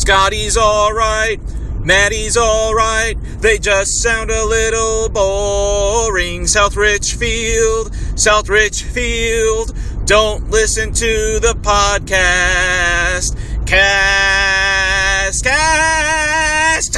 Scotty's alright. Maddie's alright. They just sound a little boring. South Richfield, South Richfield. Don't listen to the podcast. Cast, cast.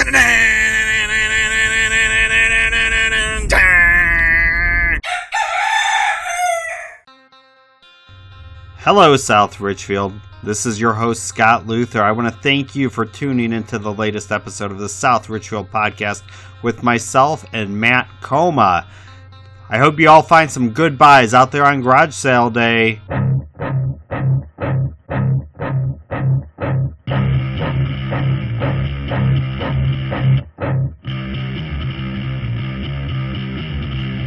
Hello, South Richfield. This is your host, Scott Luther. I want to thank you for tuning into the latest episode of the South Richfield podcast with myself and Matt Coma. I hope you all find some good buys out there on garage sale day.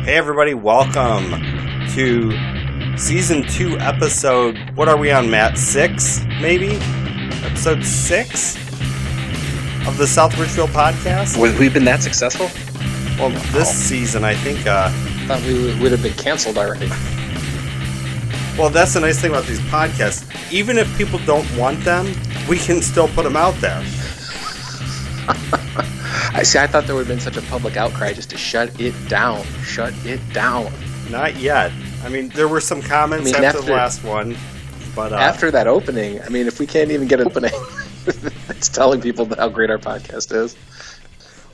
Hey, everybody, welcome to season two, episode. What are we on, Matt? Six, maybe? Episode six of the South Richfield podcast? We- We've been that successful? Well, this season, I think. Uh, thought we would have been canceled already. well, that's the nice thing about these podcasts. Even if people don't want them, we can still put them out there. I see. I thought there would have been such a public outcry just to shut it down. Shut it down. Not yet. I mean, there were some comments I mean, after, the last one, but uh, After that opening, I mean, if we can't even get an opening, it's telling people how great our podcast is.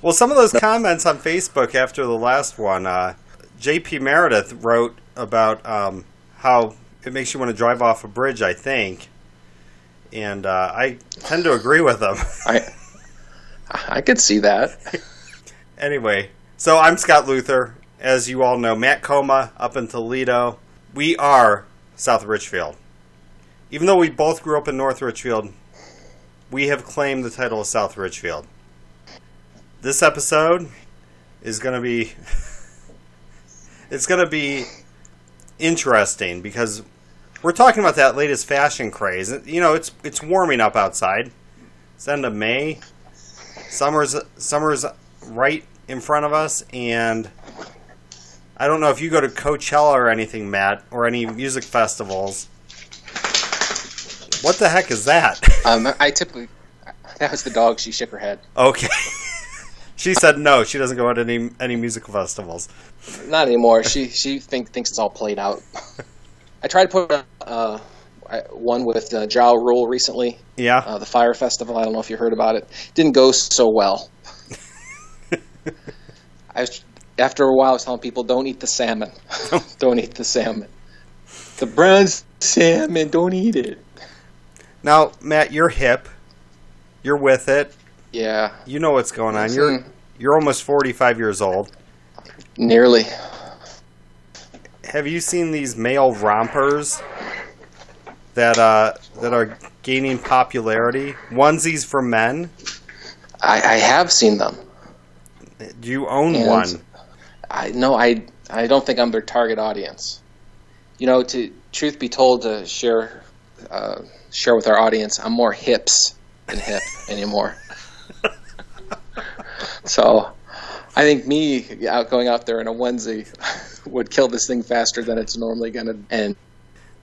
Well, some of those comments on Facebook after the last one, uh, JP Meredith wrote about um, how it makes you want to drive off a bridge, I think. And uh, I tend to agree with them. I, I could see that. anyway, so I'm Scott Luther. As you all know, Matt Coma up in Toledo. We are South Richfield. Even though we both grew up in North Richfield, we have claimed the title of South Richfield. This episode is going to be it's going to be interesting because we're talking about that latest fashion craze. You know, it's it's warming up outside. It's end of May. Summer's summer's right in front of us, and I don't know if you go to Coachella or anything, Matt, or any music festivals. What the heck is that? Um, I typically that was the dog. She shook her head. Okay. she said no. She doesn't go to any any music festivals. Not anymore. She she think, thinks it's all played out. I tried to put uh, one with uh, Ja Rule recently. Yeah. uh, the Fyre Festival. I don't know if you heard about it. Didn't go so well. I was after a while, I was telling people, "Don't eat the salmon. don't eat the salmon. The brown salmon. Don't eat it." Now, Matt, you're hip. You're with it. Yeah, You know what's going on. You're Mhm. you're almost 45 years old. nearly. Have you seen these male rompers that uh, that are gaining popularity? Onesies for men. I, I have seen them. Do you own And- one? I no, I I don't think I'm their target audience. You know, to truth be told, to share uh, share with our audience, I'm more hips than hip anymore. so, I think me out going out there in a onesie would kill this thing faster than it's normally going to end.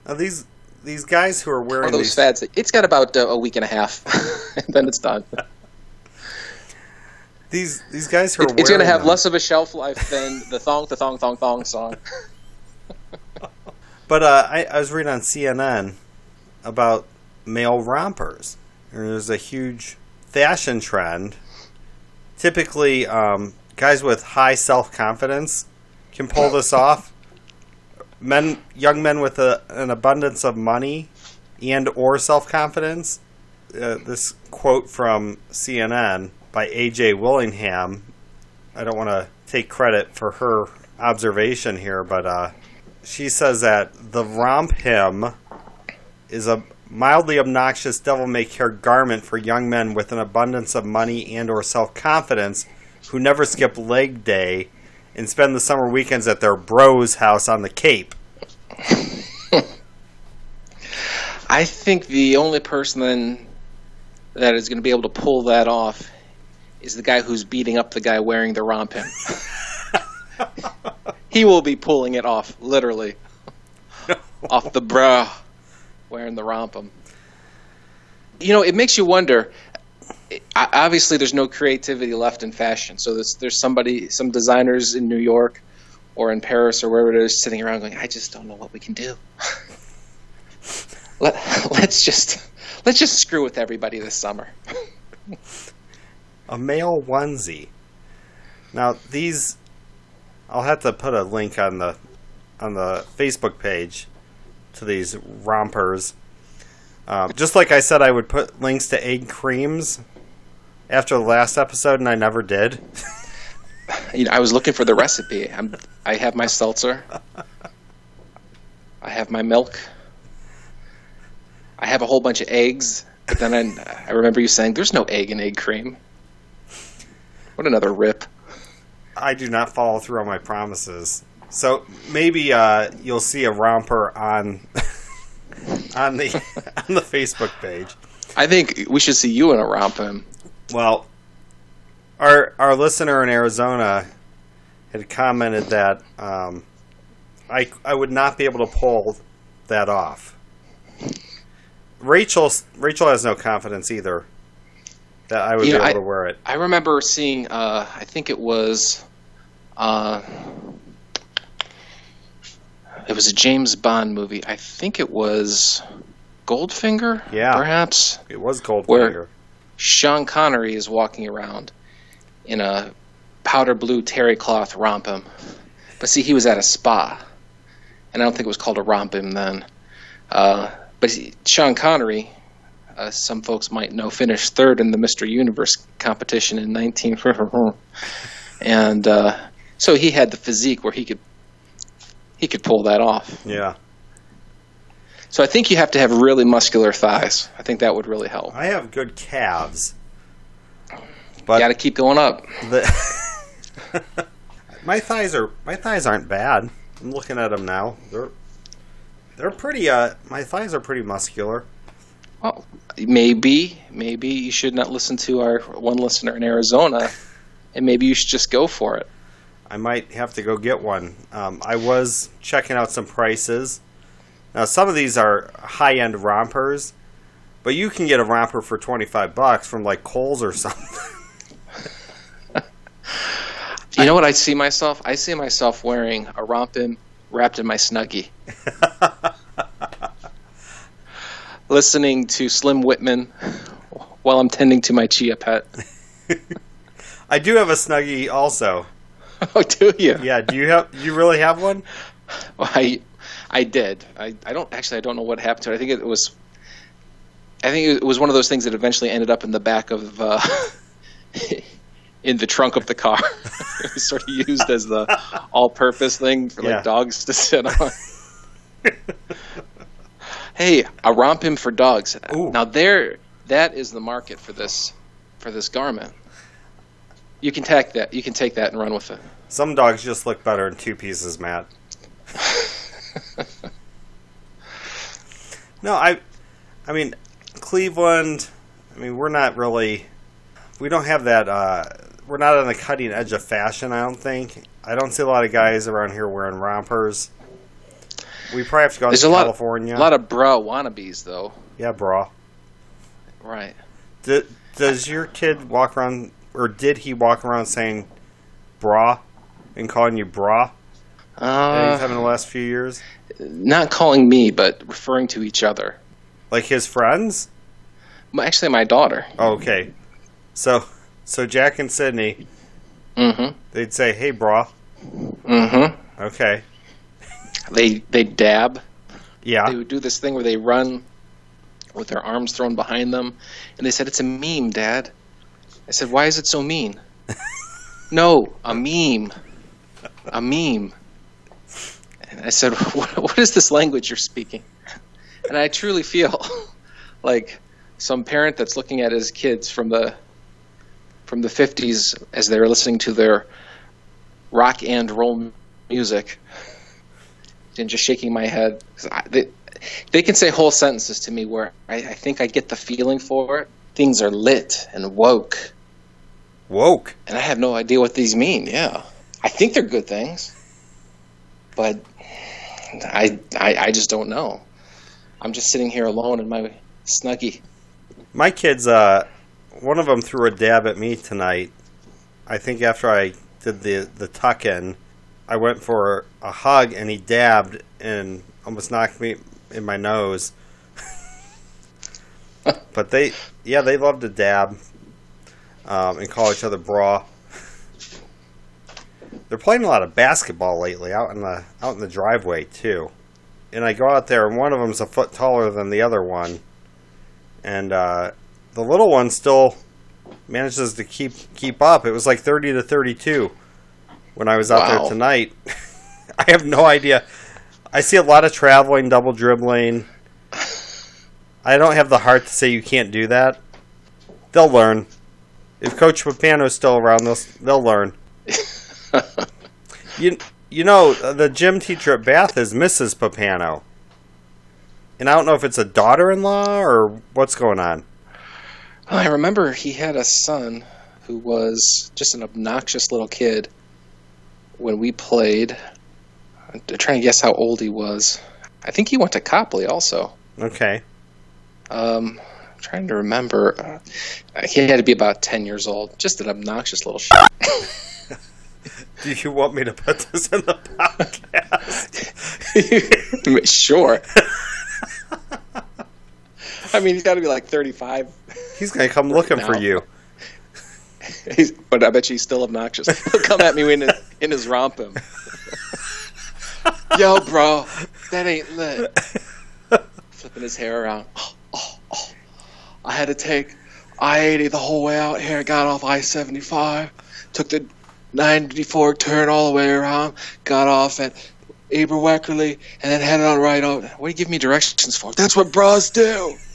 Now these these guys who are wearing those these fads, it's got about uh, a week and a half, and then it's done. These these guys who are It- it's going to have them- less of a shelf life than the thong, the thong, thong, thong song. But uh, I, I was reading on CNN about male rompers. There's a huge fashion trend. Typically, um, guys with high self confidence can pull this off. Men, young men with a, an abundance of money and or self confidence. Uh, this quote from CNN by AJ Willingham. I don't want to take credit for her observation here, but uh, she says that the RompHim is a mildly obnoxious devil-may-care garment for young men with an abundance of money and or self-confidence who never skip leg day and spend the summer weekends at their bro's house on the Cape. I think the only person that is going to be able to pull that off is the guy who's beating up the guy wearing the romp he will be pulling it off, literally, off the bra, wearing the rompum. You know, it makes you wonder. Obviously there's no creativity left in fashion. So there's there's somebody, some designers in New York or in Paris or wherever it is, sitting around going, I just don't know what we can do. Let let's just let's just screw with everybody this summer. A male onesie. Now these, I'll have to put a link on the on the Facebook page to these rompers. Um, just like I said, I would put links to egg creams after the last episode, and I never did. You know, I was looking for the recipe. I'm, I have my seltzer. I have my milk. I have a whole bunch of eggs. But then I, I remember you saying, "There's no egg in egg cream." What another rip! I do not follow through on my promises. So maybe uh, you'll see a romper on on the on the Facebook page. I think we should see you in a romper. Well, our our listener in Arizona had commented that um, I I would not be able to pull that off. Rachel Rachel has no confidence either that I would You be know, able I- to wear it. I remember seeing. Uh, I think it was. Uh, it was a James Bond movie. I think it was Goldfinger. Yeah. perhaps. It was cold Where- Sean Connery is walking around in a powder blue terry cloth rompum. But see, he was at a spa, and I don't think it was called a rompum then. Uh, but he, Sean Connery, uh, some folks might know, finished third in the Mr. Universe competition in 19. and uh, so he had the physique where he could he could pull that off. Yeah, So I think you have to have really muscular thighs. I think that would really help. I have good calves, but got to keep going up. the my thighs are my thighs aren't bad. I'm looking at them now. They're they're pretty. Uh, my thighs are pretty muscular. Well, maybe, maybe you should not listen to our one listener in Arizona, and maybe you should just go for it. I might have to go get one. Um, I was checking out some prices. Now, some of these are high end rompers, but you can get a romper for 25 bucks from like Kohl's or something. You know what I see myself? I see myself wearing a rompin wrapped in my snuggie, listening to Slim Whitman while I'm tending to my chia pet. I do have a Snuggie also. Oh, do you? Yeah, do you have? You really have one? Well, I, I did. I, I don't actually. I don't know what happened to it. I think it was. I think it was one of those things that eventually ended up in the back of, uh, in the trunk of the car, It was sort of used as the all-purpose thing for like Yeah. dogs to sit on. Hey, a rompim for dogs. Ooh. Now there, that is the market for this, for this garment. You can take that. You can take that and run with it. Some dogs just look better in two pieces, Matt. no, I, I mean, Cleveland. I mean, we're not really. We don't have that. Uh, we're not on the cutting edge of fashion. I don't think. I don't see a lot of guys around here wearing rompers. We probably have to go There's to a lot, California. a lot of bra wannabes, though. yeah, bra. Right. D- does your kid walk around, or did he walk around saying "bra" and calling you "bra" anytime Uh, in the last few years? not calling me, but referring to each other. Like his friends? Actually, my daughter. Oh, okay. So, so Jack and Sydney, Mm-hmm. they'd say, "Hey, bra." Mm-hmm. Okay. They they dab. Yeah. They would do this thing where they run with their arms thrown behind them, and they said it's a meme, Dad. I said, why is it so mean? no, a meme, a meme. And I said, what, what is this language you're speaking? And I truly feel like some parent that's looking at his kids from the from the 50s as they're listening to their rock and roll music and just shaking my head. I, they, they can say whole sentences to me where I, I think I get the feeling for it. Things are lit and woke, Woke. and I have no idea what these mean. Yeah, I think they're good things, but I, I, I just don't know. I'm just sitting here alone in my snuggie. My kids, uh, one of them threw a dab at me tonight. I think after I did the the tuck in, I went for a hug and he dabbed and almost knocked me in my nose. but they, yeah, they love to dab um, and call each other bra. They're playing a lot of basketball lately out in the out in the driveway too. And I go out there and one of them's a foot taller than the other one, and uh, the little one still manages to keep keep up. It was like thirty to thirty two when I was out Wow. there tonight. I have no idea. I see a lot of traveling, double dribbling. I don't have the heart to say you can't do that. They'll learn. If Coach Papano's still around, they'll they'll learn. You you know the gym teacher at Bath is Mrs. Papano, and I don't know if it's a daughter-in-law or what's going on. I remember he had a son who was just an obnoxious little kid when we played. I'm trying to guess how old he was. I think he went to Copley also. Okay, Um, I'm trying to remember. Uh, he had to be about 10 years old. Just an obnoxious little shit. do you want me to put this in the podcast? sure. I mean, he's got to be like 35. He's gonna come looking for you. He's, but I bet you he's still obnoxious. He'll come at me in his, in his rompum. Yo, bro, that ain't lit. Flipping his hair around. Oh, oh, oh. I had to take I 80 the whole way out here. Got off I 75. Took the 94 turn all the way around. Got off at Aberweckerly and then headed on right out. What do you give me directions for? That's what bros do.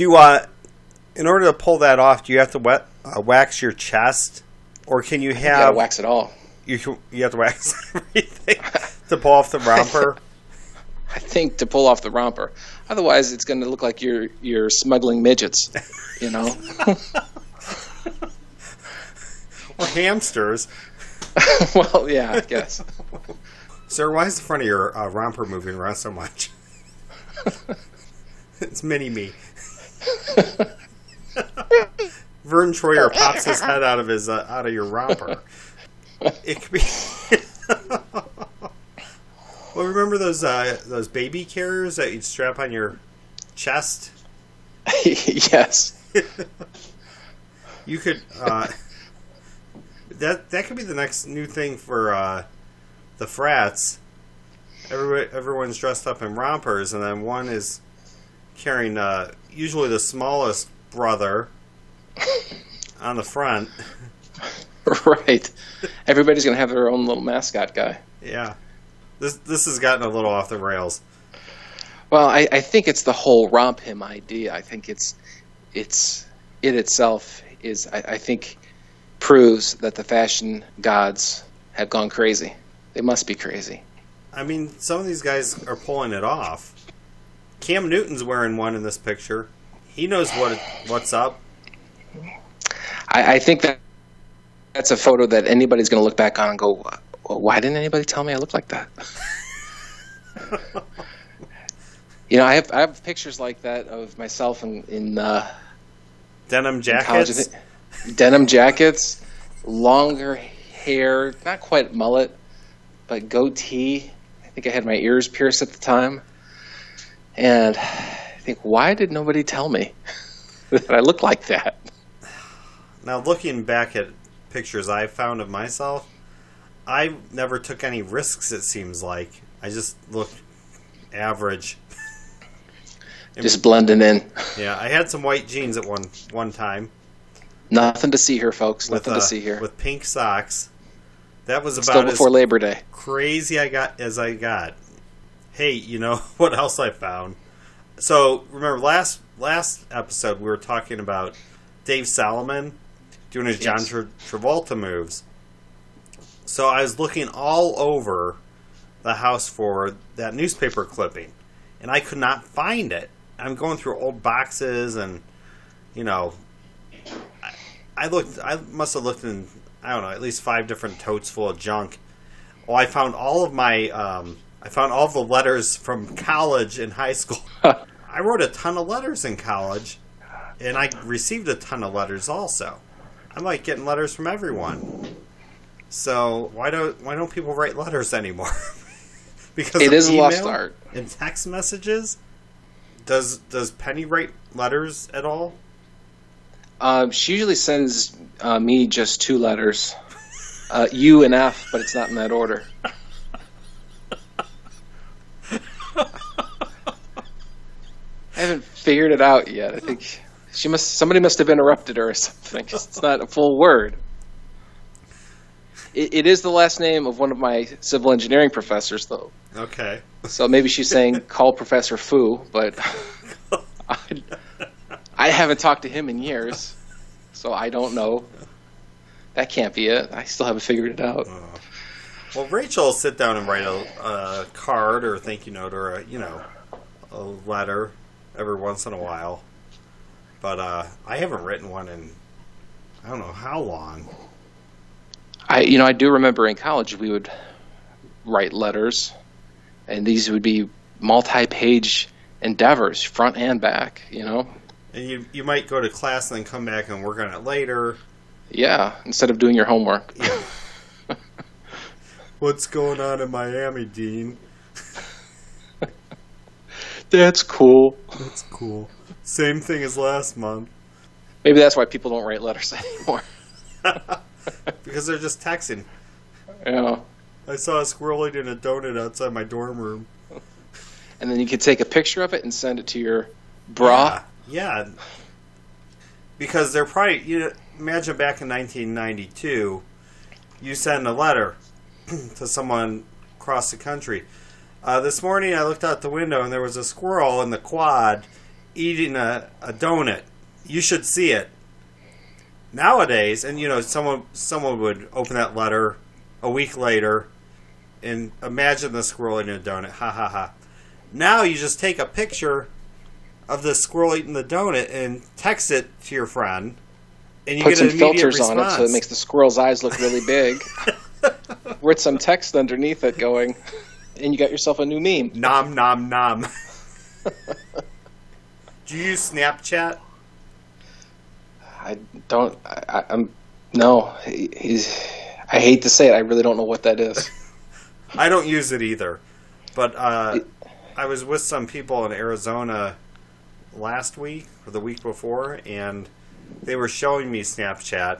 Do you uh, in order to pull that off, do you have to wet, uh, wax your chest, or can you You have gotta wax it all. you you have to wax everything to pull off the romper? I think to pull off the romper. Otherwise, it's going to look like you're you're smuggling midgets. You know. or hamsters? well, yeah, I guess. Sir, why is the front of your uh, romper moving around so much? it's mini me. Vern Troyer pops his head out of his uh, out of your romper. It could be. well, remember those uh, those baby carriers that you'd strap on your chest? yes. You could. Uh, that that could be the next new thing for uh, the frats. Everybody, everyone's dressed up in rompers, and then one is carrying uh, usually the smallest brother on the front. right. Everybody's going to have their own little mascot guy. Yeah, this this has gotten a little off the rails. Well, I, I think it's the whole RompHim idea. I think it's it's it itself is I, I think proves that the fashion gods have gone crazy. They must be crazy. I mean, some of these guys are pulling it off. Cam Newton's wearing one in this picture. He knows what it, what's up. I, I think that that's a photo that anybody's going to look back on and go, "Why didn't anybody tell me I look like that?" you know, I have I have pictures like that of myself in in, uh, Denim in college. Jackets. think. Denim jackets, longer hair, not quite mullet, but goatee. I think I had my ears pierced at the time, and I think, why did nobody tell me that I look like that? Now, looking back at pictures I found of myself, I never took any risks. It seems like I just looked average. Just blending in. Yeah, I had some white jeans at one one time Nothing to see here, folks. with Nothing uh, to see here. with pink socks. That was about Still before as Labor Day. crazy I got as I got. Hey, you know what else I found? So remember last last episode we were talking about Dave Solomon doing his John Tra- Travolta moves. So I was looking all over the house for that newspaper clipping, and I could not find it. I'm going through old boxes, and you know, I, I looked. I must have looked in I don't know at least five different totes full of junk. Well, I found all of my. Um, I found all the letters from college and high school. I wrote a ton of letters in college, and I received a ton of letters also. I like getting letters from everyone. So why don't why don't people write letters anymore? because It of is a lost email art. and text messages. Does does Penny write letters at all? Um, she usually sends uh, me just two letters, uh, U and F, but it's not in that order. I haven't figured it out yet. I think she must. Somebody must have interrupted her or something. It's not a full word. It, it is the last name of one of my civil engineering professors, though. Okay. So maybe she's saying call Professor Fu, but I, I haven't talked to him in years, so I don't know. That can't be it. I still haven't figured it out. Oh. Well, Rachel will sit down and write a, a card or a thank you note or a you know a letter every once in a while. But uh, I haven't written one in I don't know how long. I, you know, I do remember in college we would write letters, and these would be multi-page endeavors, front and back. You know, And you you might go to class and then come back and work on it later. yeah. Instead of doing your homework. What's going on in Miami, Dean? That's cool. That's cool. Same thing as last month Maybe that's why people don't write letters anymore. because they're just texting. know. I saw a squirrel eating a donut outside my dorm room. and then you could take a picture of it and send it to your bra. Yeah. yeah. Because they're probably you know, imagine back in 1992, you send a letter to someone across the country. Uh, this morning, I looked out the window and there was a squirrel in the quad eating a, a donut. You should see it. Nowadays, and you know, someone someone would open that letter a week later and imagine the squirrel eating a donut. Ha ha ha. Now you just take a picture of the squirrel eating the donut and text it to your friend, and you Put get some filters response. on it so it makes the squirrel's eyes look really big. With some text underneath it going, and you got yourself a new meme. nom nom nom. Do you use Snapchat? I don't. I, I'm no. He, he's. I hate to say it. I really don't know what that is. I don't use it either, but uh, I was with some people in Arizona last week or the week before, and they were showing me Snapchat,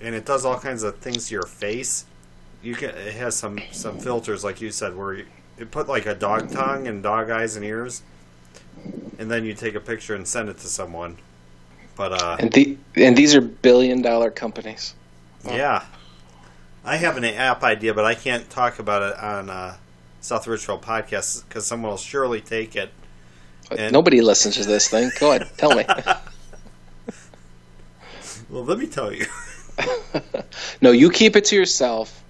and it does all kinds of things to your face. You can it has some some filters, like you said, where it put like a dog tongue and dog eyes and ears, and then you take a picture and send it to someone. But uh, And the and these are billion dollar companies. yeah, I have an app idea, but I can't talk about it on uh, South Richfield podcast because someone will surely take it. And- Nobody listens to this thing. Go ahead, tell me. Well, let me tell you. no, you keep it to yourself,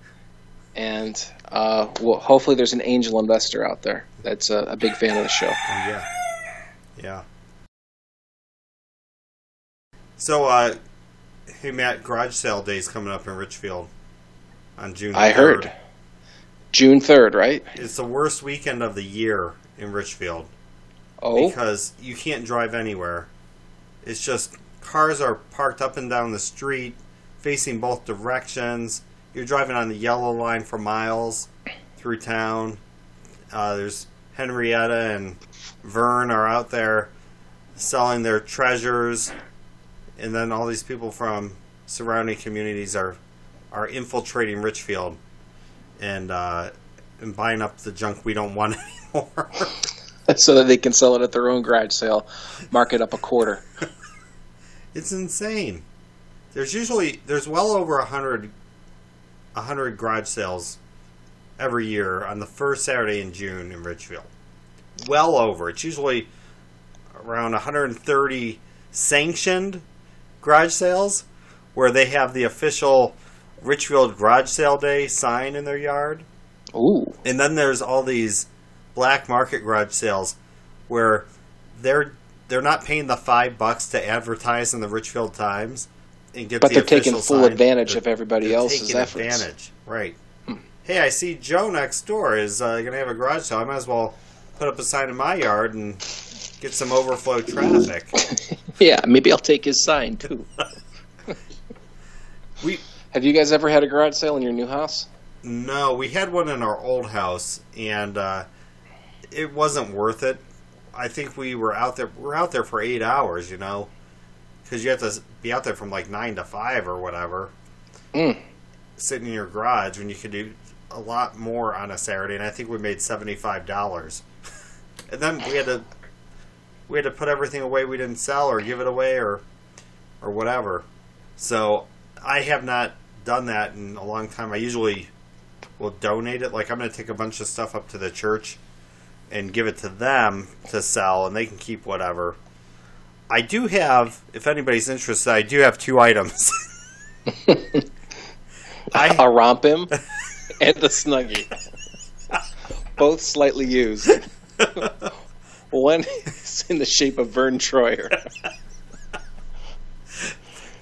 and uh, well, hopefully there's an angel investor out there that's a, a big fan of the show. yeah, yeah. So, uh, hey Matt, garage sale day's coming up in Richfield on June. I 3rd. heard June third, right? it's the worst weekend of the year in Richfield Oh, because you can't drive anywhere. It's just cars are parked up and down the street, facing both directions. You're driving on the yellow line for miles through town. Uh, there's Henrietta and Vern are out there selling their treasures, and then all these people from surrounding communities are are infiltrating Richfield and uh, and buying up the junk we don't want anymore. so that they can sell it at their own garage sale, mark it up a quarter. It's insane. There's usually there's well over a hundred a hundred garage sales every year on the first Saturday in June in Richfield. Well over. It's usually around 130 sanctioned garage sales where they have the official Richfield Garage Sale Day sign in their yard. Ooh, And then there's all these black market garage sales where they're they're not paying the five bucks to advertise in the Richfield Times and get but the they're taking full sign. advantage They're- of everybody they're else's taking efforts. Hmm. advantage, right? Hey, I see Joe next door is uh, going to have a garage sale. I might as well put up a sign in my yard and get some overflow traffic. Yeah, maybe I'll take his sign too. We Have you guys ever had a garage sale in your new house? no, we had one in our old house, and uh, it wasn't worth it. I think we were out there. We are out there for eight hours, you know, because you have to be out there from like nine to five or whatever. Mm. Sitting in your garage when you could do a lot more on a Saturday, and I think we made seventy five dollars. And then we had to we had to put everything away we didn't sell or give it away or or whatever. So I have not done that in a long time. I usually will donate it. Like I'm going to take a bunch of stuff up to the church and give it to them to sell, and they can keep whatever. I do have, if anybody's interested, I do have two items. I A RompHim and the snuggie. Both slightly used. One is in the shape of Vern Troyer.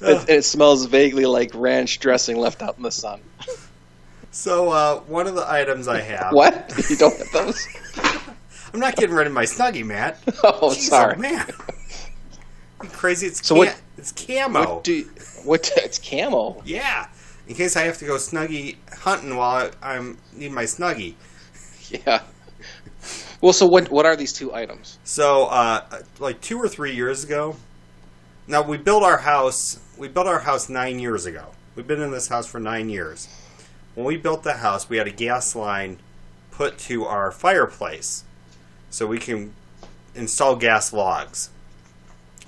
It, it smells vaguely like ranch dressing left out in the sun. so uh, one of the items I have. What? You don't have those? I'm not getting rid of my snuggie, Matt. Oh, Jeez, sorry. oh, man. Crazy? It's So ca- what- It's camo. What do you, what? It's camo. Yeah, in case I have to go snuggie hunting while I, I'm need my snuggie. Yeah. Well, so what? What are these two items? So, uh, like two or three years ago, now we built our house. We built our house nine years ago. We've been in this house for nine years. When we built the house, we had a gas line put to our fireplace, so we can install gas logs.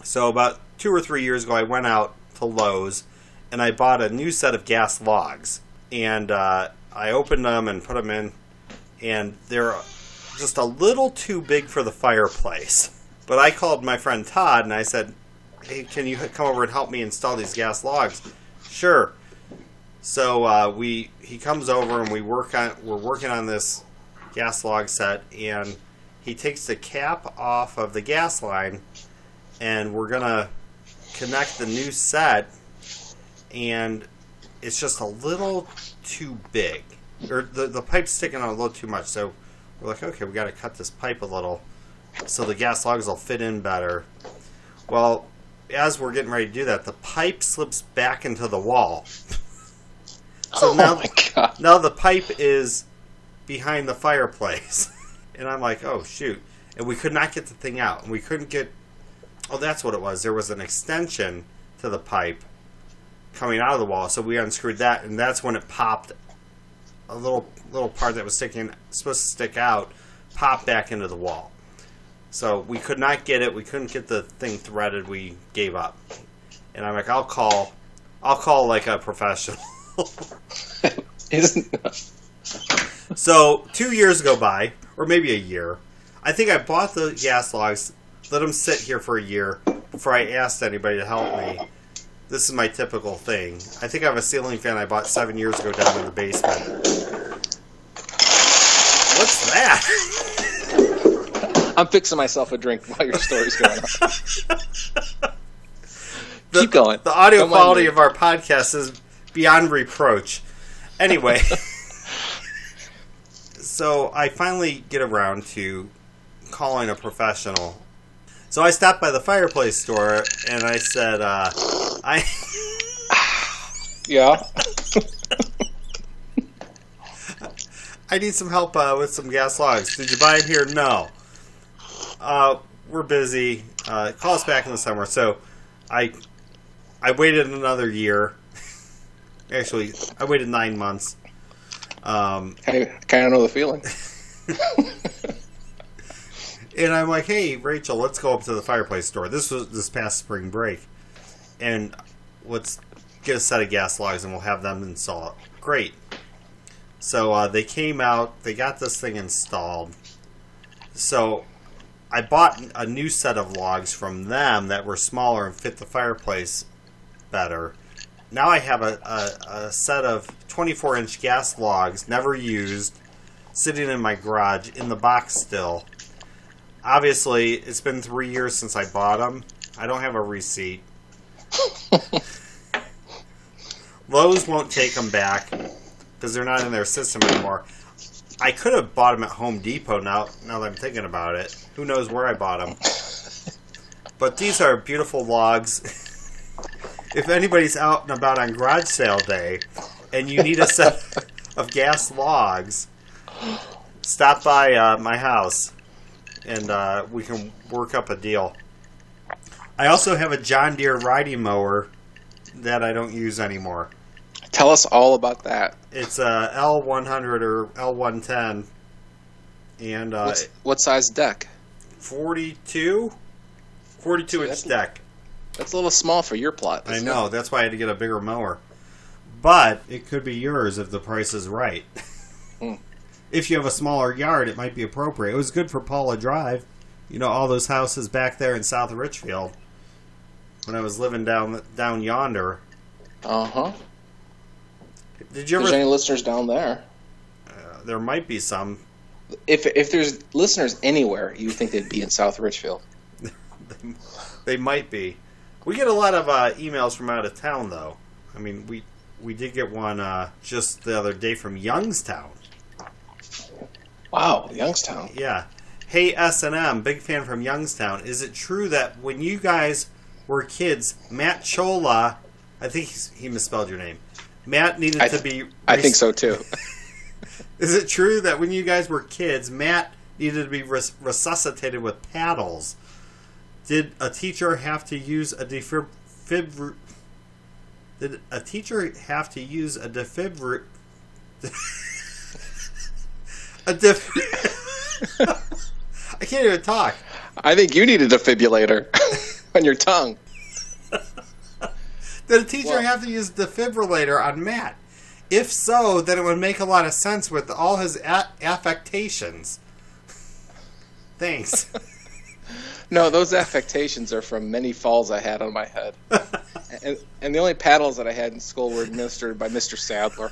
So about two or three years ago, I went out to Lowe's and I bought a new set of gas logs, and uh, I opened them and put them in, and they're just a little too big for the fireplace. But I called my friend Todd and I said, "Hey, can you come over and help me install these gas logs?" Sure. So uh, we he comes over and we work on we're working on this gas log set and he takes the cap off of the gas line and we're gonna connect the new set and it's just a little too big or the, the pipe's sticking out a little too much so we're like okay we got to cut this pipe a little so the gas logs will fit in better well as we're getting ready to do that the pipe slips back into the wall so oh now my god! now the pipe is behind the fireplace. and I'm like, oh, shoot. And we could not get the thing out. And we couldn't get. Oh, that's what it was. There was an extension to the pipe coming out of the wall. So we unscrewed that. And that's when it popped. A little little part that was sticking, supposed to stick out, popped back into the wall. So we could not get it. We couldn't get the thing threaded. We gave up. And I'm like, I'll call. I'll call like a professional. So two years go by, or maybe a year. I think I bought the gas logs, let them sit here for a year before I asked anybody to help me. This is my typical thing. I think I have a ceiling fan I bought seven years ago down in the basement. What's that? I'm fixing myself a drink while your story's going on. The, Keep going. The audio Don't quality of our podcast is beyond reproach. Anyway, so I finally get around to calling a professional. So I stopped by the fireplace store and I said, uh, I. Yeah. I need some help uh, with some gas logs. Did you buy them here? No. Uh, we're busy. Uh, call us back in the summer. So I I waited another year. Actually, I waited nine months. Um, I kind of know the feeling. and I'm like, hey, Rachel, let's go up to the fireplace store. This was this past spring break. And let's get a set of gas logs and we'll have them install it. Great. So uh, they came out, they got this thing installed. So I bought a new set of logs from them that were smaller and fit the fireplace better. Now I have a, a, a set of 24 inch gas logs, never used, sitting in my garage in the box still. Obviously, it's been three years since I bought them. I don't have a receipt. Lowe's won't take them back because they're not in their system anymore. I could have bought them at Home Depot now. Now that I'm thinking about it, who knows where I bought them? But these are beautiful logs. if anybody's out and about on garage sale day and you need a set of gas logs, stop by uh, my house and uh, we can work up a deal. I also have a John Deere riding mower that I don't use anymore. Tell us all about that. It's a L100 or L110 and uh, What's, what size deck? 42 42 inch That's- deck. That's a little small for your plot. I know. it? That's why I had to get a bigger mower. But it could be yours if the price is right. Hmm. If you have a smaller yard, it might be appropriate. It was good for Paula Drive. You know, all those houses back there in South Richfield. When I was living down down yonder. Uh huh. Did you There's ever? any listeners down there? Uh, there might be some. If if there's listeners anywhere, you think they'd be in South Richfield? They might be. We get a lot of uh, emails from out of town, though. I mean, we we did get one uh, just the other day from Youngstown. Wow, Youngstown. Yeah. Hey S and M, big fan from Youngstown. Is it true that when you guys were kids, Matt Chola, I think he's, he misspelled your name. Matt needed I to th- be. I think so too. Is it true that when you guys were kids, Matt needed to be res- resuscitated with paddles? Did a teacher have to use a defib? fibr- Did a teacher have to use a defibr? a def? I can't even talk. I think you need a defibrillator on your tongue. Did a teacher Well- have to use defibrillator on Matt? If so, then it would make a lot of sense with all his a- affectations. Thanks. No, those affectations are from many falls I had on my head. and, and the only paddles that I had in school were administered by Mr. Sadler.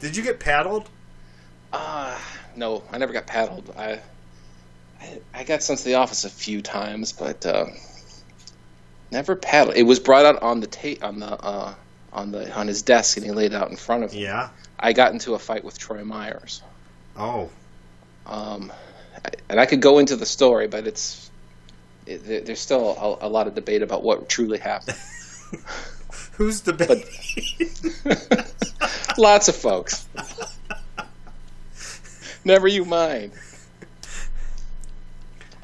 Did you get paddled? Uh, no, I never got paddled. I, I, I got sent to the office a few times, but uh, never paddled. It was brought out on the ta- on the uh, on the on his desk, and he laid it out in front of me. Yeah. I got into a fight with Troy Myers. Oh. Um, I, and I could go into the story, but it's it, there's still a, a lot of debate about what truly happened. Who's debating? Lots of folks. Never you mind.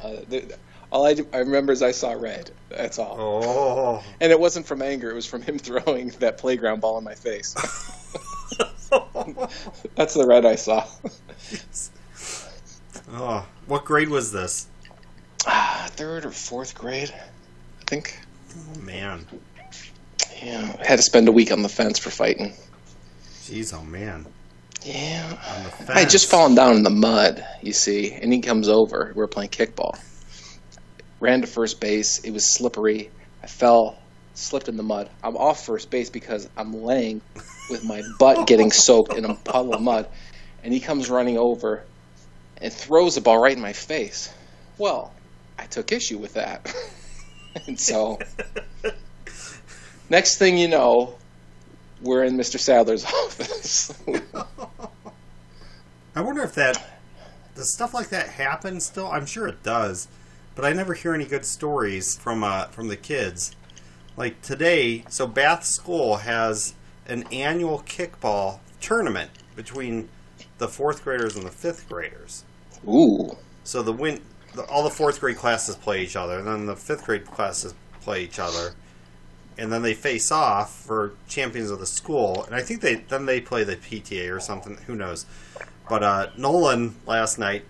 Uh, the, all I, do, I remember is I saw red. That's all. oh. And it wasn't from anger. It was from him throwing that playground ball in my face. That's the red I saw. oh. What grade was this? Ah, Third or fourth grade, I think. Oh, man. Yeah, had to spend a week on the fence for fighting. Jeez, oh, man. Yeah. On the fence. I had just fallen down in the mud, you see, and he comes over. We were playing kickball. Ran to first base. It was slippery. I fell, slipped in the mud. I'm off first base because I'm laying with my butt getting soaked in a puddle of mud. And he comes running over and throws the ball right in my face. Well, I took issue with that. and so, next thing you know, we're in Mr. Sadler's office. I wonder if that does stuff like that happen still. I'm sure it does, but I never hear any good stories from uh, from the kids. Like today, so Bath School has an annual kickball tournament between the fourth graders and the fifth graders. Ooh. So the win, the, all the fourth grade classes play each other, and then the fifth grade classes play each other, and then they face off for champions of the school. And I think they then they play the PTA or something. Who knows? But uh, Nolan last night,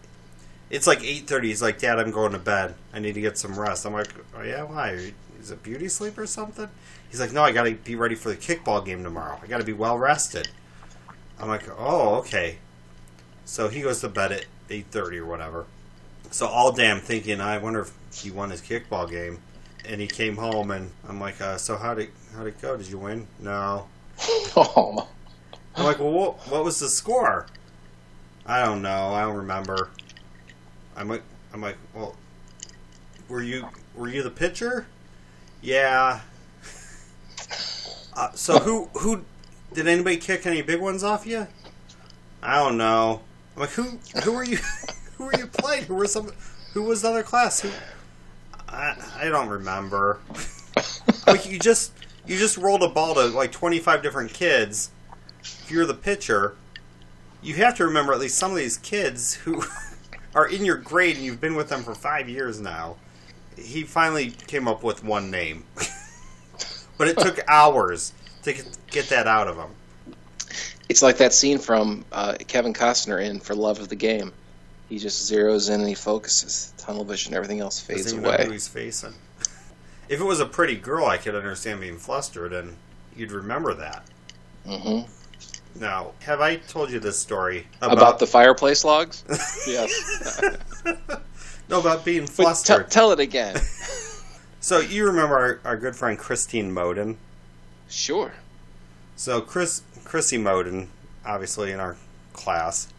it's like eight thirty. He's like, "Dad, I'm going to bed. I need to get some rest." I'm like, "Oh yeah, why? Is it beauty sleep or something?" He's like, "No, I got to be ready for the kickball game tomorrow. I got to be well rested." I'm like, "Oh, okay." So he goes to bed at eight thirty or whatever. So all day I'm thinking, I wonder if he won his kickball game. And he came home, and I'm like, uh, "So how did how did it go? Did you win?" No. Oh, I'm like, "Well, what, what was the score?" I don't know. I don't remember. I'm like, I'm like, well, were you were you the pitcher? Yeah. Uh, so who who did anybody kick any big ones off you? I don't know. I'm like, who who were you who were you playing? Who were some who was the other class? Who I, I don't remember. like you just you just rolled a ball to like 25 different kids. If you're the pitcher, you have to remember at least some of these kids who are in your grade and you've been with them for five years now. He finally came up with one name, but it took hours to get, get that out of him. It's like that scene from uh, Kevin Costner in For Love of the Game. He just zeroes in and he focuses. Tunnel vision, everything else fades even know who away. he's facing. If it was a pretty girl, I could understand being flustered, and you'd remember that. Mm-hmm. Now, have I told you this story About, the fireplace logs? yes. no about being flustered? tell it again. so you remember our, our good friend Christine Moden? Sure. So Chris Chrissy Moden, obviously in our class.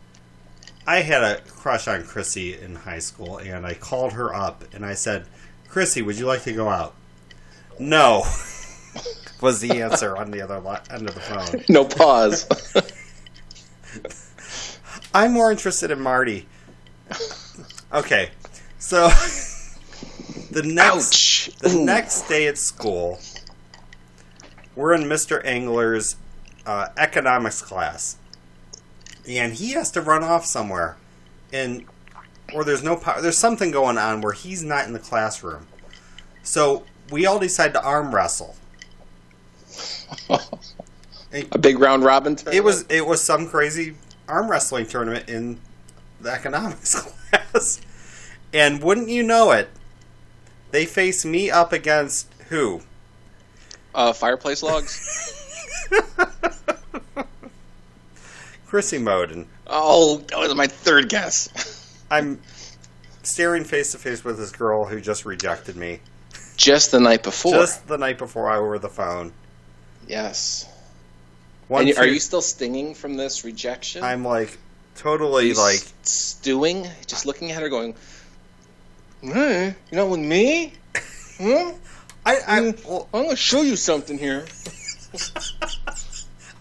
I had a crush on Chrissy in high school, and I called her up and I said, "Chrissy, would you like to go out?" No, was the answer on the other li- end of the phone. No pause. I'm more interested in Marty. Okay, so the next Ouch. the Ooh. next day at school, we're in Mr. Engler's uh, economics class, and he has to run off somewhere, and or there's no power. There's something going on where he's not in the classroom, so we all decide to arm wrestle. A big round robin tournament? It was it was some crazy arm wrestling tournament in the economics class, and wouldn't you know it, they face me up against who? uh, fireplace logs. Chrissy Moden. oh, that was my third guess. I'm staring face to face with this girl who just rejected me Just the night before. just the night before I over the phone. yes. One And are two- you still stinging from this rejection? I'm like totally like stewing, just looking at her, going, "Hey, you know, with me, huh? I, I Mm. well, I'm gonna show you something here.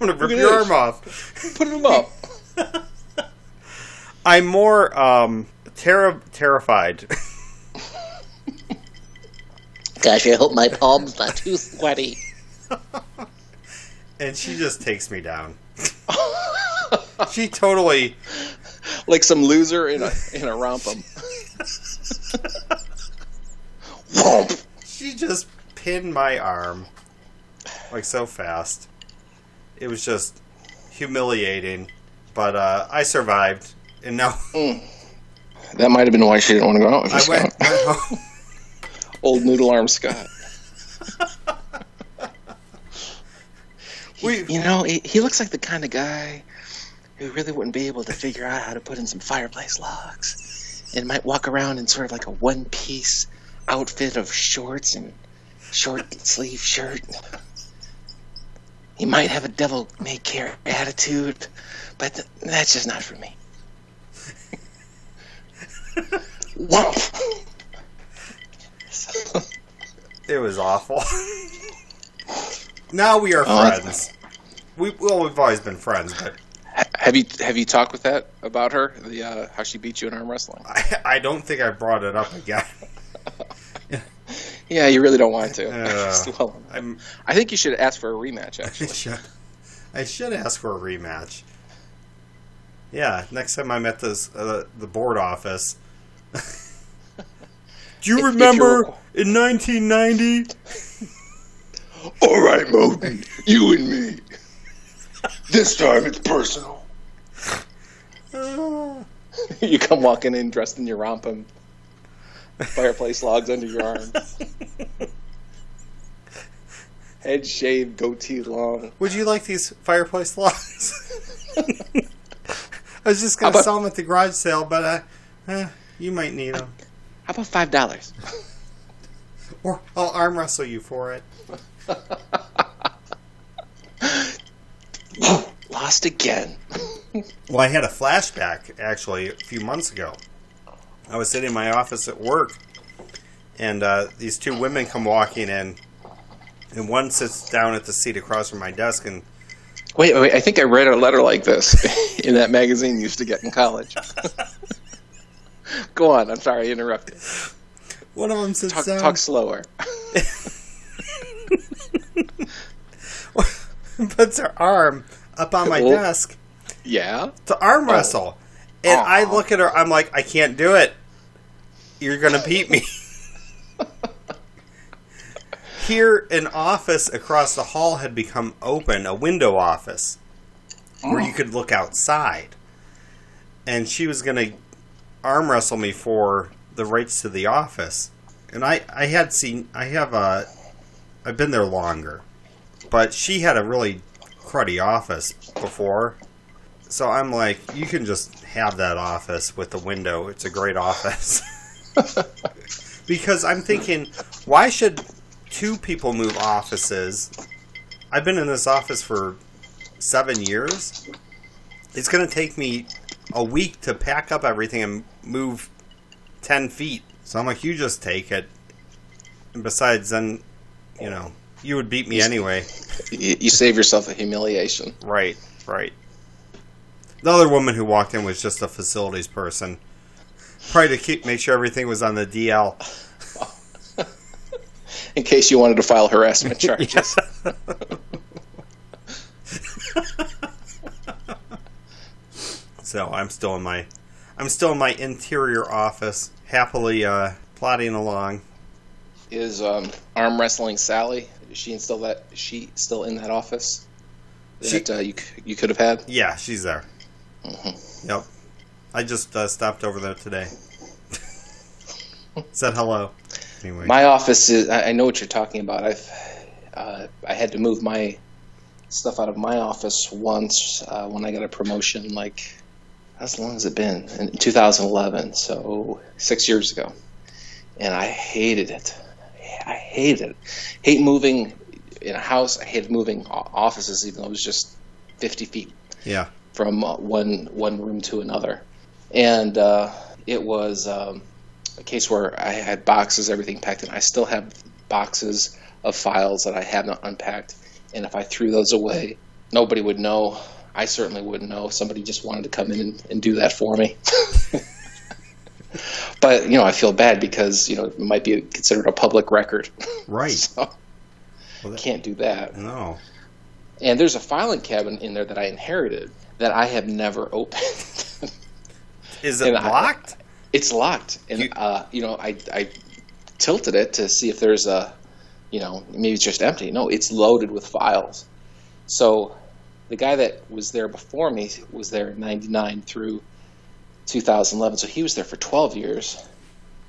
I'm gonna rip your this. arm off. Put him up." I'm more um terri terrified. Gosh, I hope my palm's not too sweaty. and she just takes me down. she totally like some loser in a in a RompHim. She just pinned my arm like so fast. It was just humiliating, but uh, I survived. And now That might have been why she didn't want to go out with I us. went, went home. Old noodle arm Scott. We, You know, he, he looks like the kind of guy who really wouldn't be able to figure out how to put in some fireplace logs, and might walk around in sort of like a one-piece outfit of shorts and short sleeve shirt. He might have a devil may care attitude, but th- that's just not for me. Womp. it was awful. now we are Oh, friends. We well, we've always been friends, but have you have you talked with that about her? The uh, how she beat you in arm wrestling? I, I don't think I brought it up again. Yeah, you really don't want to. Yeah. Just dwell on that. I'm, I think you should ask for a rematch. I should, I should ask for a rematch. Yeah, next time I'm at this uh, the board office. Do you remember in 1990? all right, Moden, you and me. This time it's personal. Uh, you come walking in dressed in your RompHim, fireplace logs under your arm, head shaved, goatee long. would you like these fireplace logs? I was just gonna sell them at the garage sale, but uh, eh, you might need them, How about five dollars? or I'll arm wrestle you for it. Lost again. Well, I had a flashback actually a few months ago. I was sitting in my office at work, and uh, these two women come walking in, and one sits down at the seat across from my desk, and Wait, wait. I think I read a letter like this in that magazine you used to get in college. Go on. I'm sorry I interrupted. One of them sits Talk, down, talk slower. puts her arm up on my Oh. desk Yeah. to arm wrestle. And I look at her, I'm like, I can't do it. You're going to beat me. Here, an office across the hall had become open, a window office, where you oh. could look outside. And she was going to arm wrestle me for the rights to the office. And I, I had seen, I have a, I've been there longer. But she had a really cruddy office before. So I'm like, you can just have that office with the window. It's a great office. because I'm thinking, why should two people move offices? I've been in this office for seven years. It's going to take me a week to pack up everything and move 10 feet. So I'm like, you just take it. And besides, then, you know, you would beat me anyway. You, you save yourself a humiliation. Right, right. The other woman who walked in was just a facilities person, probably to keep make sure everything was on the DL. In case you wanted to file harassment charges. So I'm still in my, I'm still in my interior office, happily uh, plodding along. Is um, arm wrestling Sally? Is she still that? Is she still in that office? She- That uh, you you could have had. Yeah, she's there. Yep. I just uh, stopped over there today. Said hello. Anyway, My office is. I, know what you're talking about. I've uh, I had to move my stuff out of my office once uh, when I got a promotion. Like, how long has it been? In 2011, so six years ago, and I hated it. I hated it. Hate moving in a house. I hated moving offices, even though it was just 50 feet yeah, from uh, one one room to another, and uh, it was um, a case where I had boxes, everything packed and I still have boxes of files that I have not unpacked, and if I threw those away, nobody would know. I certainly wouldn't know. if Somebody just wanted to come in and, and do that for me. but you know, I feel bad because you know it might be considered a public record, right. so Well, that- can't do that. No. And there's a filing cabinet in there that I inherited that I have never opened. Is it And I- locked? it's locked, and You- uh, you know, I I tilted it to see if there's a, you know, maybe it's just empty. No, it's loaded with files. So, the guy that was there before me was there in '99 through 2011. So he was there for 12 years,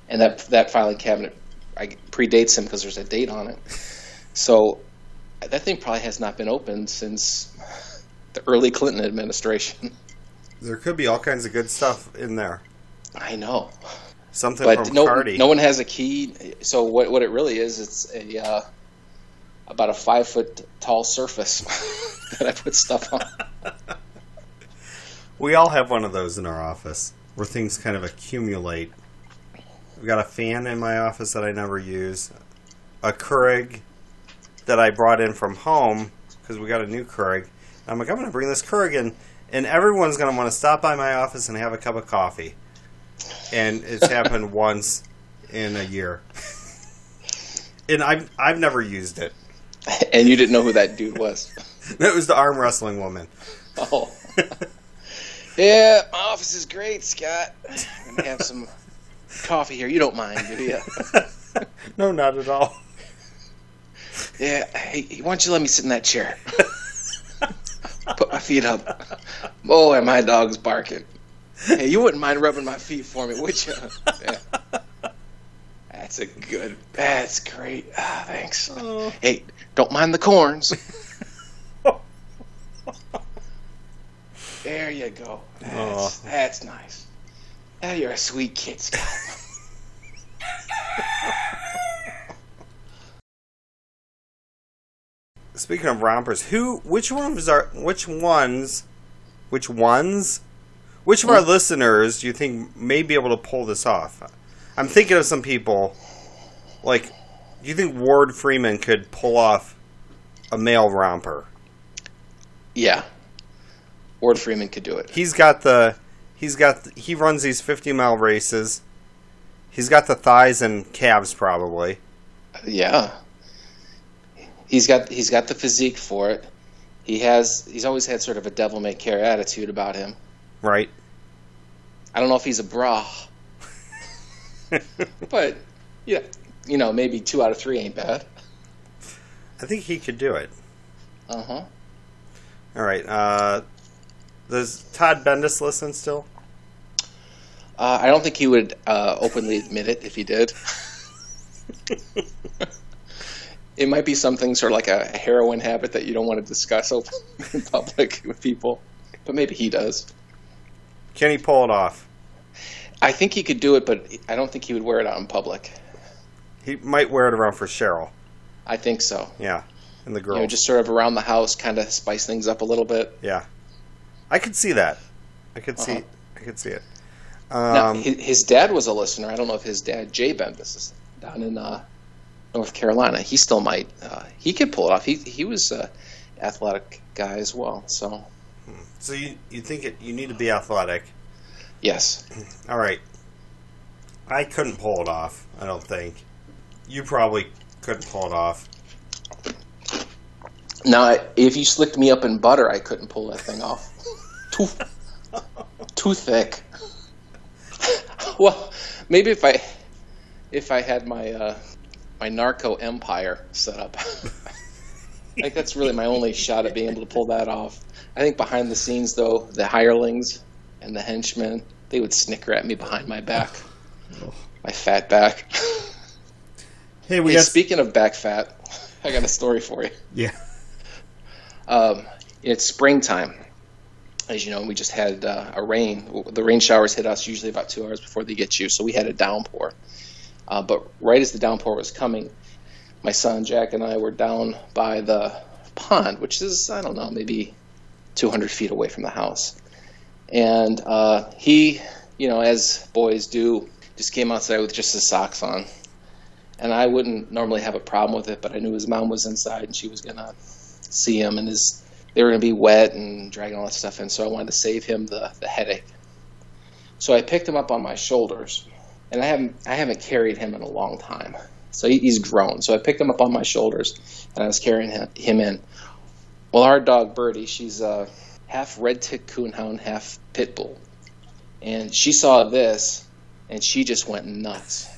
and that that filing cabinet I, predates him because there's a date on it. So, that thing probably has not been opened since the early Clinton administration. There could be all kinds of good stuff in there. I know. Something but from no, Cardi. no one has a key. So what what it really is, it's a uh, about a five foot tall surface that I put stuff on. We all have one of those in our office where things kind of accumulate. I've got a fan in my office that I never use, a Keurig that I brought in from home because we got a new Keurig. I'm like, I'm going to bring this Keurig in, and everyone's going to want to stop by my office and have a cup of coffee. And it's happened once in a year. And I've, I've never used it. and you didn't know who that dude was. That was the arm wrestling woman. Oh. yeah, my office is great, Scott. I'm gonna have some coffee here. You don't mind, do you? No, not at all. Yeah. Hey, why don't you let me sit in that chair? Feet up. Boy, my dog's barking. Hey, you wouldn't mind rubbing my feet for me, would you? Yeah. That's a good. That's great. Ah, thanks. Hey, don't mind the corns. There you go. That's, that's nice. Now you're a sweet kid, Scott. Speaking of rompers, who, which ones are, which ones, which ones, which of our listeners do you think may be able to pull this off? I'm thinking of some people, like, do you think Ward Freeman could pull off a male romper? Yeah. Ward Freeman could do it. He's got the, he's got, the, he runs these 50 mile races. He's got the thighs and calves, probably. Yeah. He's got he's got the physique for it. He has he's always had sort of a devil may care attitude about him. Right. I don't know if he's a bra, but yeah, you know, maybe two out of three ain't bad. I think he could do it. Uh huh. All right. Uh, does Todd Bendis listen still? Uh, I don't think he would uh, openly admit it if he did. it might be something sort of like a heroin habit that you don't want to discuss open in public with people, but maybe he does. Can he pull it off? I think he could do it, but I don't think he would wear it out in public. He might wear it around for Cheryl. I think so. Yeah, and the girl. You know, just sort of around the house, kind of spice things up a little bit. yeah, I could see that. I could see. Uh-huh. I could see it. Now, Um, his, his dad was a listener. I don't know if his dad, Jay Bendis, is down in uh, North Carolina. He still might. Uh, he could pull it off. He he was a athletic guy as well. So so you you think it? You need to be athletic. yes, All right. I couldn't pull it off. I don't think. You probably couldn't pull it off. Now, if you slicked me up in butter, I couldn't pull that thing off. too, too thick. well, maybe if I, if I had my uh, my narco empire set up, I think that's really my only shot at being able to pull that off. I think behind the scenes, though, the hirelings and the henchmen, they would snicker at me behind my back, my fat back. Hey, we hey, got. speaking of back fat, I got a story for you. yeah. Um, it's springtime. As you know, we just had uh, a rain. The rain showers hit us usually about two hours before they get you, so we had a downpour. Uh, but right as the downpour was coming, my son Jack and I were down by the pond, which is I don't know, maybe 200 feet away from the house. And uh, he, you know, as boys do, just came outside with just his socks on. And I wouldn't normally have a problem with it, but I knew his mom was inside and she was gonna see him and his they were going to be wet and dragging all that stuff in so i wanted to save him the, the headache so i picked him up on my shoulders and i haven't i haven't carried him in a long time so he, he's grown so i picked him up on my shoulders and i was carrying him, in well our dog birdie she's uh, half red tick coonhound half pit bull and she saw this and she just went nuts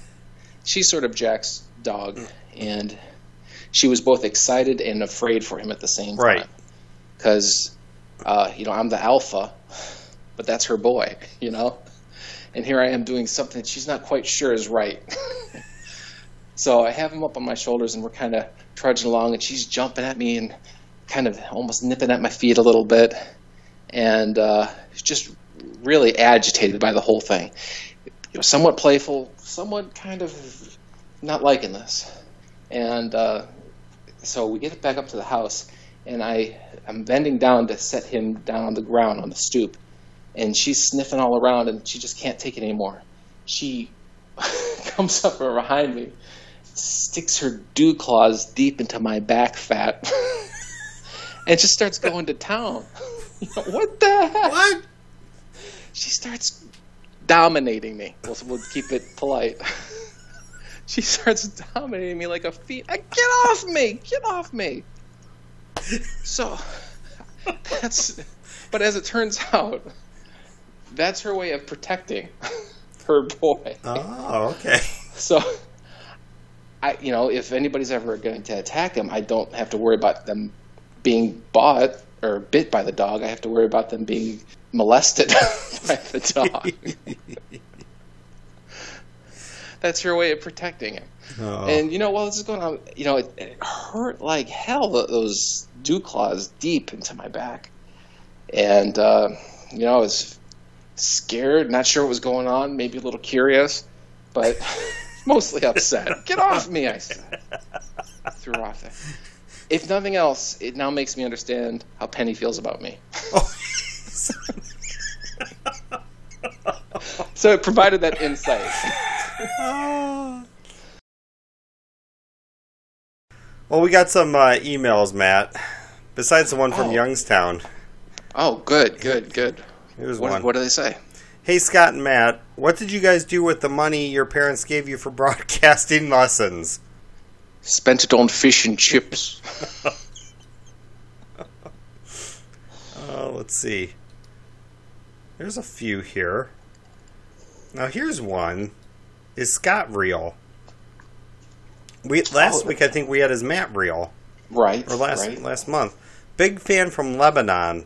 she's sort of jack's dog and she was both excited and afraid for him at the same time. Right. Because, uh, you know, I'm the alpha, but that's her boy, you know? And here I am doing something that she's not quite sure is right. so I have him up on my shoulders and we're kind of trudging along and she's jumping at me and kind of almost nipping at my feet a little bit. And uh, just really agitated by the whole thing. You know, somewhat playful, somewhat kind of not liking this. And uh, so we get back up to the house, and I I'm bending down to set him down on the ground on the stoop, and she's sniffing all around, and she just can't take it anymore. She comes up from behind me, sticks her dew claws deep into my back fat, and just starts going to town. What the heck? What? She starts dominating me. We'll, we'll keep it polite. she starts dominating me like a feet. Uh, get off me! Get off me! So that's. But as it turns out, that's her way of protecting her boy. Oh, okay. So, I, you know, if anybody's ever going to attack him, I don't have to worry about them being bought or bit by the dog. I have to worry about them being molested by the dog. That's her way of protecting him. Oh. And you know, while this is going on, you know, it, it hurt like hell. Those dew claws deep into my back, and uh, you know, I was scared, not sure what was going on, maybe a little curious, but mostly upset. Get off me! I said. Threw her off there. If nothing else, it now makes me understand how Penny feels about me. so it provided that insight. Well, we got some uh, emails, Matt. Besides the one from Oh. Youngstown, Oh, good, good, good. Here's What, one. what do they say? Hey, Scott and Matt, what did you guys do with the money your parents gave you for broadcasting lessons? Spent it on fish and chips. Uh, let's see. There's a few here. Now here's one. Is Scott real? We last Oh. week I think we had his Matt real Right. or last right. last month. Big fan from Lebanon.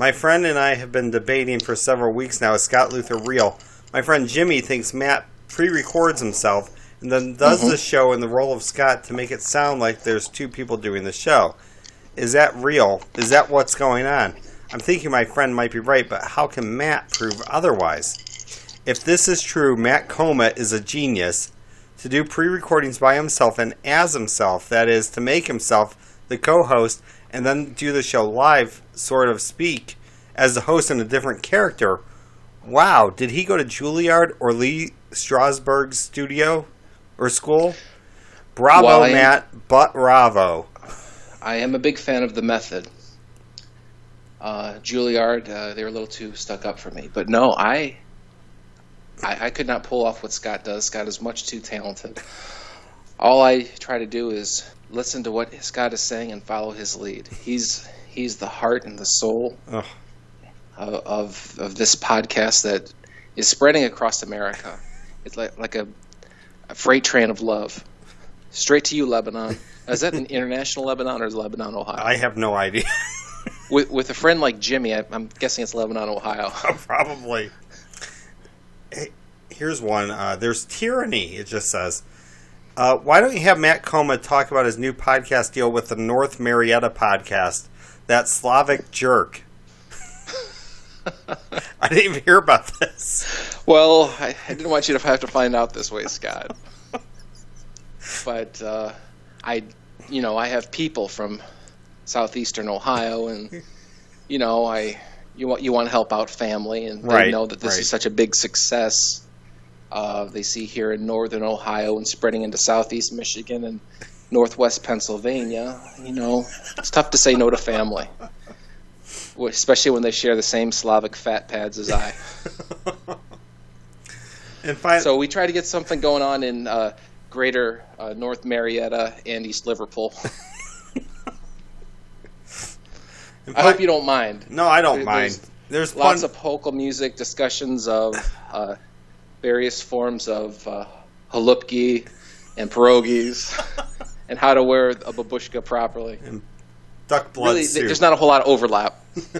My friend and I have been debating for several weeks now. Is Scott Luther real? My friend Jimmy thinks Matt pre-records himself and then does mm-hmm. the show in the role of Scott to make it sound like there's two people doing the show. Is that real? Is that what's going on? I'm thinking my friend might be right, but how can Matt prove otherwise? If this is true, Matt Coma is a genius to do pre recordings by himself and as himself, that is, to make himself the co host and then do the show live, sort of speak, as the host in a different character. Wow, did he go to Juilliard or Lee Strasberg's studio or school? Bravo, Well, I- Matt, but bravo. I am a big fan of the method. Uh, Juilliard, uh, they were a little too stuck up for me, but no, I, I, I could not pull off what Scott does. Scott is much too talented. All I try to do is listen to what Scott is saying and follow his lead. He's he's the heart and the soul Ugh. of, of of this podcast that is spreading across America. It's like like a, a freight train of love, straight to you, Lebanon. Is that an international Lebanon or is Lebanon, Ohio? I have no idea. with with a friend like Jimmy, I, I'm guessing it's Lebanon, Ohio. Probably. Hey, here's one. Uh, there's tyranny. It just says. Uh, why don't you have Matt Coma talk about his new podcast deal with the North Marietta podcast? That Slavic jerk. I didn't even hear about this. Well, I, I didn't want you to have to find out this way, Scott. But uh, I, you know, I have people from southeastern Ohio, and you know, I you want you want to help out family, and they know that this right. is such a big success. Uh, they see here in northern Ohio and spreading into southeast Michigan and northwest Pennsylvania. You know, it's tough to say no to family, especially when they share the same Slavic fat pads as I. And finally, So we try to get something going on in uh, greater uh, North Marietta and East Liverpool. I hope you don't mind. No, I don't There- mind. There's Lots fun- of polka music, discussions of uh, various forms of uh, halupki and pierogies, and how to wear a babushka properly. And duck blood Really, soup. there's not a whole lot of overlap.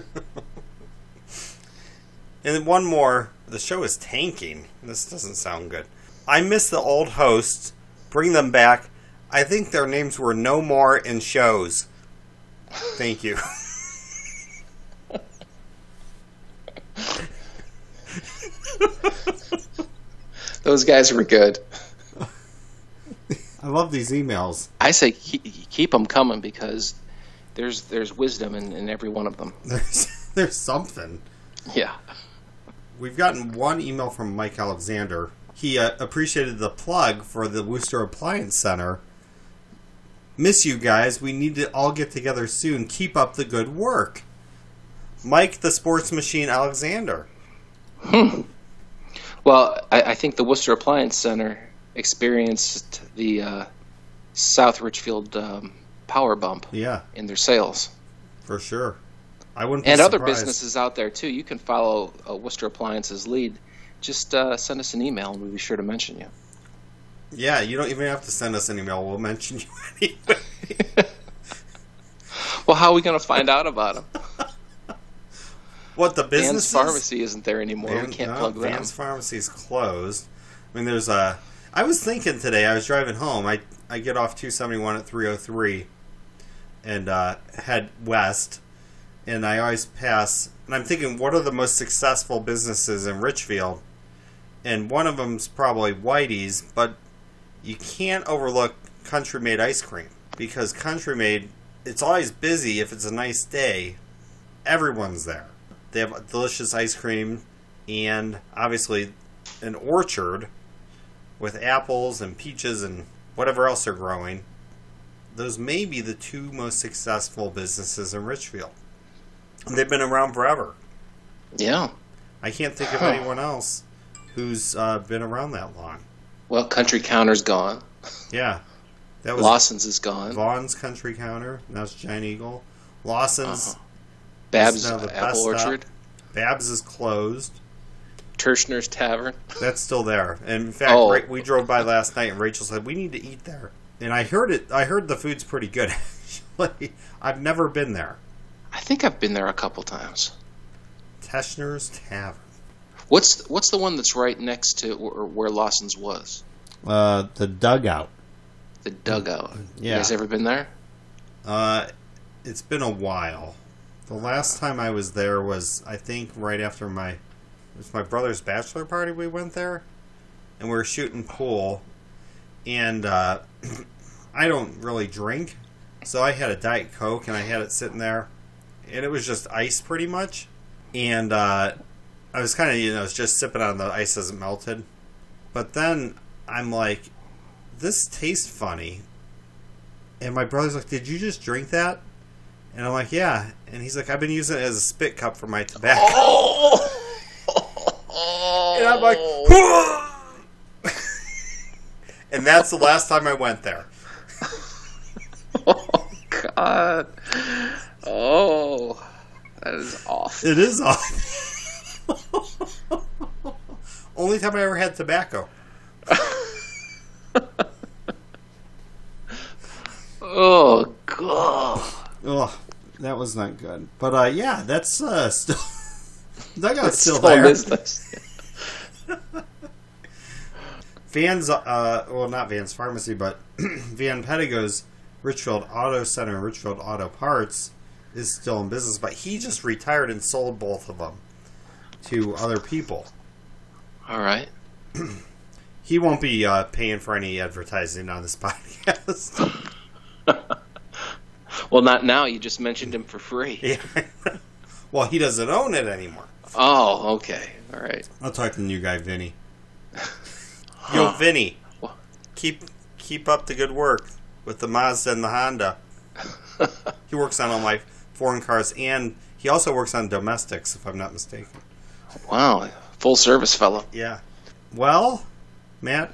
And then one more. The show is tanking. This doesn't sound good. I miss the old hosts. Bring them back. I think their names were no more in shows. Thank you. Those guys were good. I love these emails. I say keep, keep them coming because there's there's wisdom in, in every one of them. There's there's something. Yeah. We've gotten one email from Mike Alexander. He uh, appreciated the plug for the Worcester Appliance Center. Miss you guys. We need to all get together soon. Keep up the good work. Mike the Sports Machine Alexander. Well, I, I think the Worcester Appliance Center experienced the uh, South Richfield um, power bump Yeah, in their sales, for sure. I wouldn't and other surprised. businesses out there too. You can follow uh, Worcester Appliance's lead. Just uh, send us an email, and we'll be sure to mention you. Yeah, you don't even have to send us an email. We'll mention you anyway. Well, how are we going to find out about them? what the Dan's business Pharmacy isn't there anymore. we can't plug them. Vans Pharmacy's closed. I mean, there's a. I was thinking today. I was driving home. I I get off 271 at 303, and uh, head west, and I always pass. And I'm thinking, what are the most successful businesses in Richfield? And one of them's probably Whitey's, but you can't overlook Country Maid ice cream because Country Maid. It's always busy if it's a nice day. Everyone's there. They have delicious ice cream and obviously an orchard with apples and peaches and whatever else they're growing. Those may be the two most successful businesses in Richfield. And they've been around forever. Yeah. I can't think of Huh. anyone else who's uh, been around that long. Well, Country Counter's gone. Yeah, that was Lawson's is gone. Vaughn's Country Counter. Now it's Giant Eagle. Lawson's Uh-huh. Babs now the Apple stop. Orchard. Babs is closed. Tershner's Tavern. That's still there. And in fact, Oh. Ra- we drove by last night, and Rachel said we need to eat there. And I heard it. I heard the food's pretty good. Actually, I've never been there. I think I've been there a couple times. Teschner's Tavern. What's what's the one that's right next to where, where Lawson's was? Uh, the dugout. The dugout. Yeah. You guys ever been there? Uh, it's been a while. The last time I was there was, I think, right after my it was my brother's bachelor party. We went there, and we were shooting pool. And uh, I don't really drink, so I had a diet coke, and I had it sitting there, and it was just ice pretty much. And uh, I was kind of, you know, just sipping on the ice as it melted. But then I'm like, this tastes funny. And my brother's like, "Did you just drink that?" And I'm like, "Yeah." And he's like, "I've been using it as a spit cup for my tobacco." Oh. And I'm like, and that's the last time I went there. Oh God! Oh, that is awful. It is awful. Only time I ever had tobacco. Oh God! Ugh, that was not good. But uh, yeah, that's uh, still dugout's still, Still there. business. Vans, uh, well, not Vans Pharmacy, but Van Pedigo's Richfield Auto Center and Richfield Auto Parts is still in business, but he just retired and sold both of them to other people. All right. He won't be uh, paying for any advertising on this podcast. Well, not now. You just mentioned him for free. yeah. well, he doesn't own it anymore. Oh, okay. All right. I'll talk to the new guy, Vinny. Yo, Vinny, What? keep keep up the good work with the Mazda and the Honda. He works on all my foreign cars, and he also works on domestics, if I'm not mistaken. Wow, full service fellow. Yeah. Well, Matt,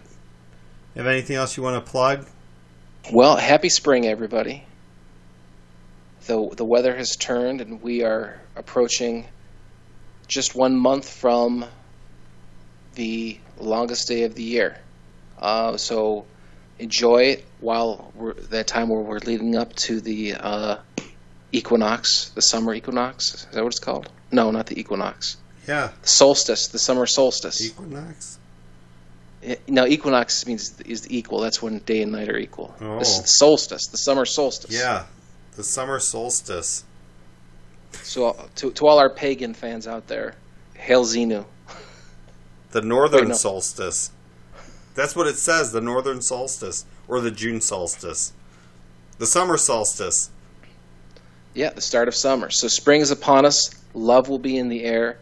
have anything else you want to plug? Well, happy spring, everybody. The the weather has turned, and we are approaching just one month from the longest day of the year. Uh, so enjoy it while we're that time where we're leading up to the uh, equinox, the summer equinox. Is that what it's called? No, not the equinox. Yeah, The solstice, the summer solstice. Equinox. Eh, No, equinox means is equal. That's when day and night are equal. Oh. This is the solstice, the summer solstice. Yeah, the summer solstice. So to to all our pagan fans out there, hail Xenu. The northern Wait, no. solstice. That's what it says, the northern solstice. Or the June solstice. The summer solstice. Yeah, the start of summer. So spring is upon us. Love will be in the air.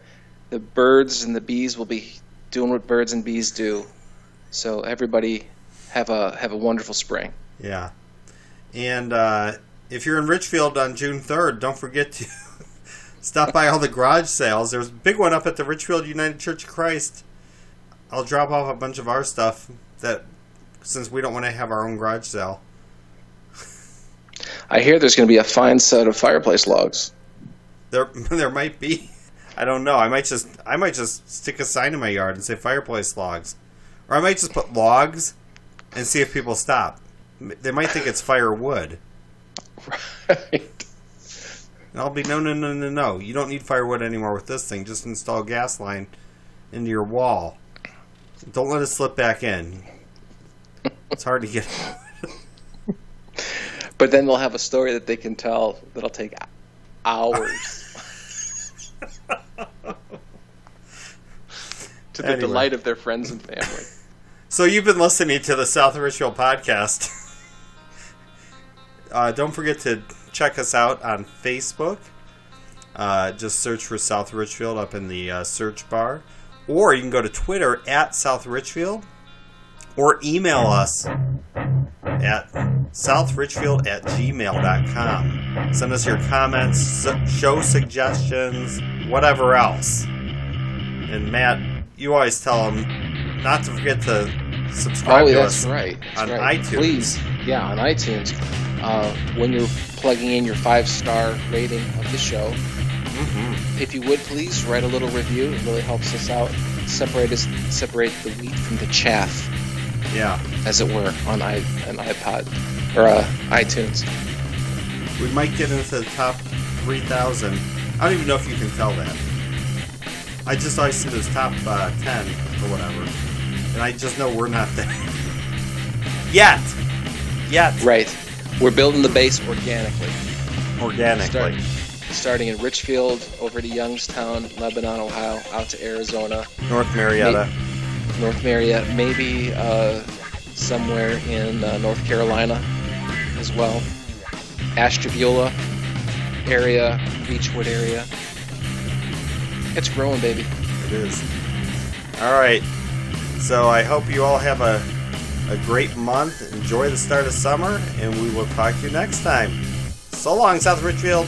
The birds and the bees will be doing what birds and bees do. So everybody have a have a wonderful spring. Yeah. And uh, if you're in Richfield on June 3rd, don't forget to stop by all the garage sales. There's a big one up at the Richfield United Church of Christ. I'll drop off a bunch of our stuff that since we don't want to have our own garage sale. I hear there's going to be a fine set of fireplace logs. There there might be I don't know. I might just I might just stick a sign in my yard and say fireplace logs. Or I might just put logs and see if people stop. They might think it's firewood. Right. And I'll be no, no, no, no, no. You don't need firewood anymore with this thing. Just install a gas line into your wall. Don't let it slip back in. It's hard to get. But then they'll have a story that they can tell that'll take hours. to the Anyway. delight of their friends and family. So you've been listening to the South Richfield podcast. uh, don't forget to check us out on Facebook. Uh, just search for South Richfield up in the uh, search bar, or you can go to Twitter at South Richfield, or email us at southrichfield at gmail.com. Send us your comments, show suggestions, whatever else. And Matt, you always tell them not to forget to subscribe Oh, to that's us. right. That's on right. iTunes. Please, yeah, on iTunes. Uh, when you're plugging in your five star rating of the show, Mm-hmm. if you would please write a little review. It really helps us out. Separate us, separate the wheat from the chaff, Yeah, as it were, on i an iPod or uh, iTunes. we might get into the top 3,000. I don't even know if you can tell that. I just always see those top uh, 10 or whatever. And I just know we're not there. Yet! Yet! Right. We're building the base organically. Organically. Start, starting in Richfield, over to Youngstown, Lebanon, Ohio, out to Arizona, North Marietta. North Marietta, maybe uh, somewhere in uh, North Carolina as well. Ashtabula area, Beachwood area. It's growing, baby. It is. Alright. So I hope you all have a, a great month. Enjoy the start of summer, and we will talk to you next time. So long, South Richfield.